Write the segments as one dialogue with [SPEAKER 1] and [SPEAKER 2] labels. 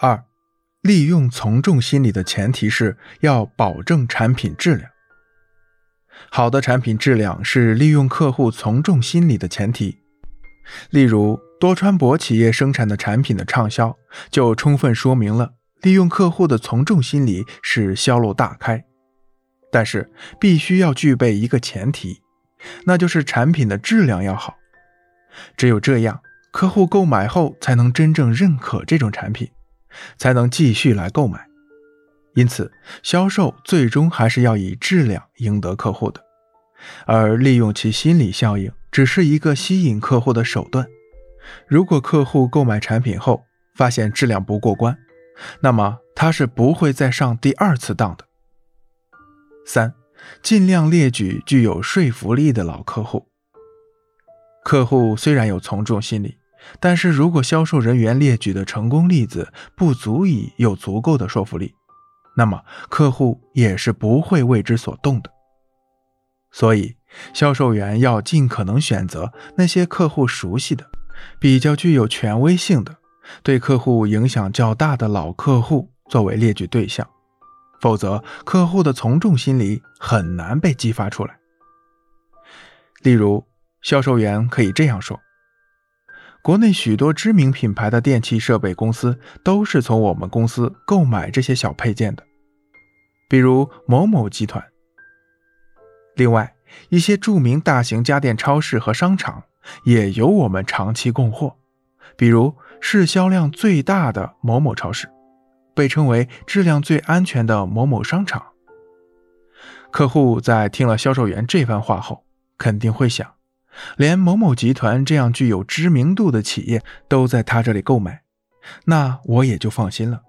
[SPEAKER 1] 二，利用从众心理的前提是要保证产品质量。好的产品质量是利用客户从众心理的前提。例如，多川博企业生产的产品的畅销，就充分说明了利用客户的从众心理是销路大开。但是，必须要具备一个前提，那就是产品的质量要好。只有这样，客户购买后才能真正认可这种产品，才能继续来购买。因此，销售最终还是要以质量赢得客户的，而利用其心理效应只是一个吸引客户的手段。如果客户购买产品后发现质量不过关，那么他是不会再上第二次当的。三，尽量列举具有说服力的老客户。客户虽然有从众心理，但是如果销售人员列举的成功例子不足以有足够的说服力。那么客户也是不会为之所动的，所以销售员要尽可能选择那些客户熟悉的、比较具有权威性的、对客户影响较大的老客户作为列举对象，否则客户的从众心理很难被激发出来。例如，销售员可以这样说。国内许多知名品牌的电器设备公司都是从我们公司购买这些小配件的，比如某某集团。另外，一些著名大型家电超市和商场也由我们长期供货，比如市销量最大的某某超市，被称为质量最安全的某某商场。客户在听了销售员这番话后，肯定会想。连某某集团这样具有知名度的企业都在他这里购买，那我也就放心了。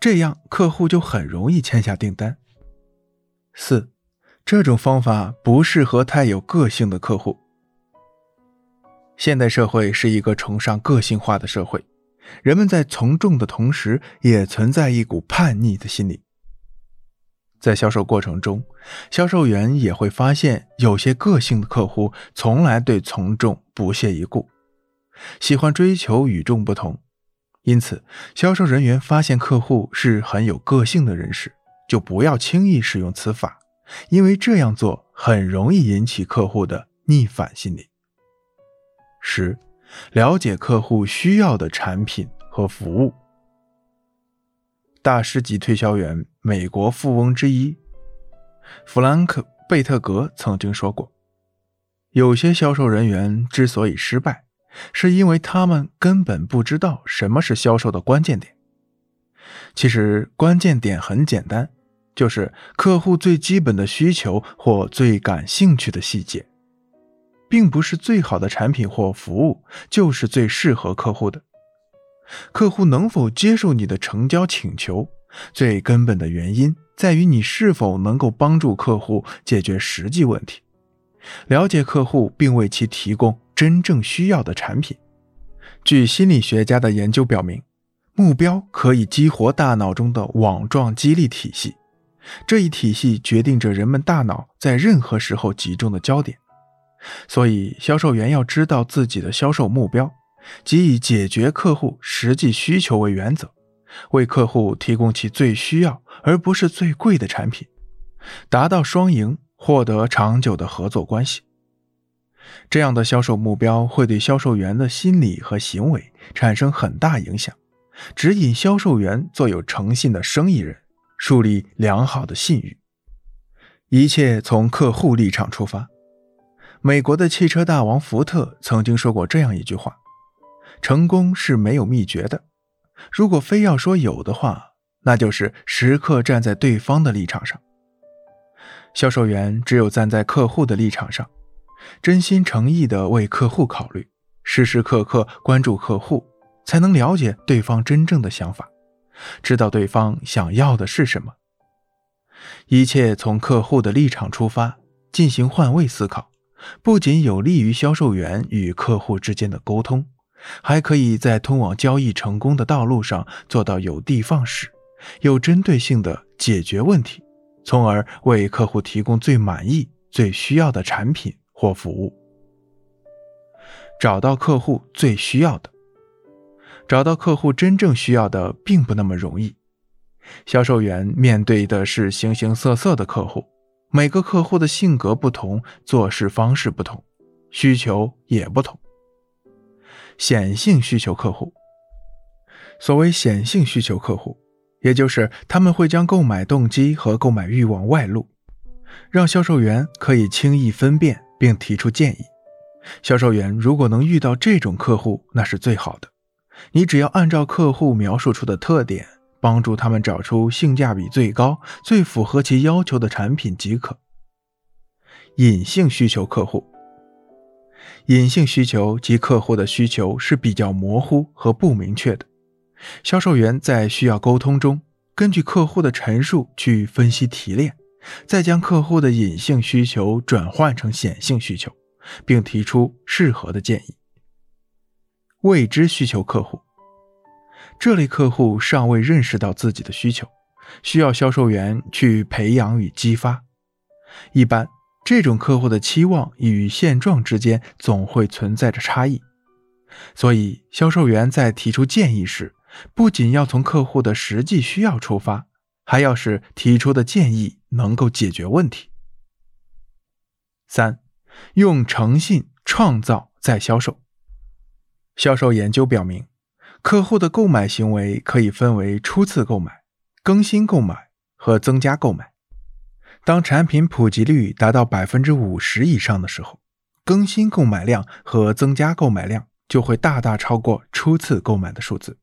[SPEAKER 1] 这样客户就很容易签下订单。四，这种方法不适合太有个性的客户。现代社会是一个崇尚个性化的社会，人们在从众的同时，也存在一股叛逆的心理。在销售过程中，销售员也会发现有些个性的客户从来对从众不屑一顾，喜欢追求与众不同。因此，销售人员发现客户是很有个性的人时，就不要轻易使用此法，因为这样做很容易引起客户的逆反心理。十，了解客户需要的产品和服务。大师级推销员、美国富翁之一弗兰克·贝特格曾经说过：“有些销售人员之所以失败，是因为他们根本不知道什么是销售的关键点。其实，关键点很简单，就是客户最基本的需求或最感兴趣的细节，并不是最好的产品或服务就是最适合客户的。”客户能否接受你的成交请求，最根本的原因在于你是否能够帮助客户解决实际问题，了解客户并为其提供真正需要的产品。据心理学家的研究表明，目标可以激活大脑中的网状激励体系，这一体系决定着人们大脑在任何时候集中的焦点。所以，销售员要知道自己的销售目标。即以解决客户实际需求为原则，为客户提供其最需要而不是最贵的产品，达到双赢，获得长久的合作关系。这样的销售目标会对销售员的心理和行为产生很大影响，指引销售员做有诚信的生意人，树立良好的信誉。一切从客户立场出发。美国的汽车大王福特曾经说过这样一句话。成功是没有秘诀的，如果非要说有的话，那就是时刻站在对方的立场上。销售员只有站在客户的立场上，真心诚意地为客户考虑，时时刻刻关注客户，才能了解对方真正的想法，知道对方想要的是什么。一切从客户的立场出发，进行换位思考，不仅有利于销售员与客户之间的沟通。还可以在通往交易成功的道路上做到有的放矢、有针对性的解决问题，从而为客户提供最满意、最需要的产品或服务。找到客户最需要的，找到客户真正需要的并不那么容易。销售员面对的是形形色色的客户，每个客户的性格不同，做事方式不同，需求也不同。显性需求客户，所谓显性需求客户，也就是他们会将购买动机和购买欲望外露，让销售员可以轻易分辨并提出建议。销售员如果能遇到这种客户，那是最好的。你只要按照客户描述出的特点。帮助他们找出性价比最高、最符合其要求的产品即可。隐性需求客户，隐性需求及客户的需求是比较模糊和不明确的。销售员在需要沟通中，根据客户的陈述去分析提炼，再将客户的隐性需求转换成显性需求，并提出适合的建议。未知需求客户。这类客户尚未认识到自己的需求，需要销售员去培养与激发。一般，这种客户的期望与现状之间总会存在着差异，所以销售员在提出建议时，不仅要从客户的实际需要出发，还要使提出的建议能够解决问题。三，用诚信创造再销售。销售研究表明。客户的购买行为可以分为初次购买、更新购买和增加购买。当产品普及率达到百分之五十以上的时候，更新购买量和增加购买量就会大大超过初次购买的数字。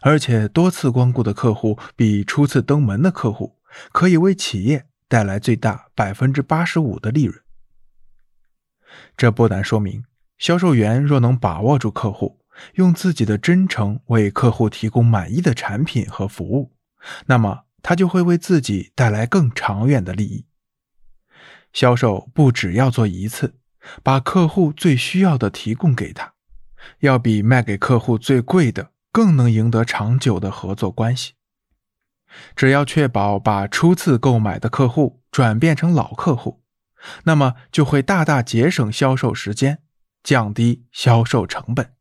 [SPEAKER 1] 而且，多次光顾的客户比初次登门的客户可以为企业带来最大百分之八十五的利润。这不难说明，销售员若能把握住客户。用自己的真诚为客户提供满意的产品和服务，那么他就会为自己带来更长远的利益。销售不只要做一次，把客户最需要的提供给他，要比卖给客户最贵的更能赢得长久的合作关系。只要确保把初次购买的客户转变成老客户，那么就会大大节省销售时间，降低销售成本。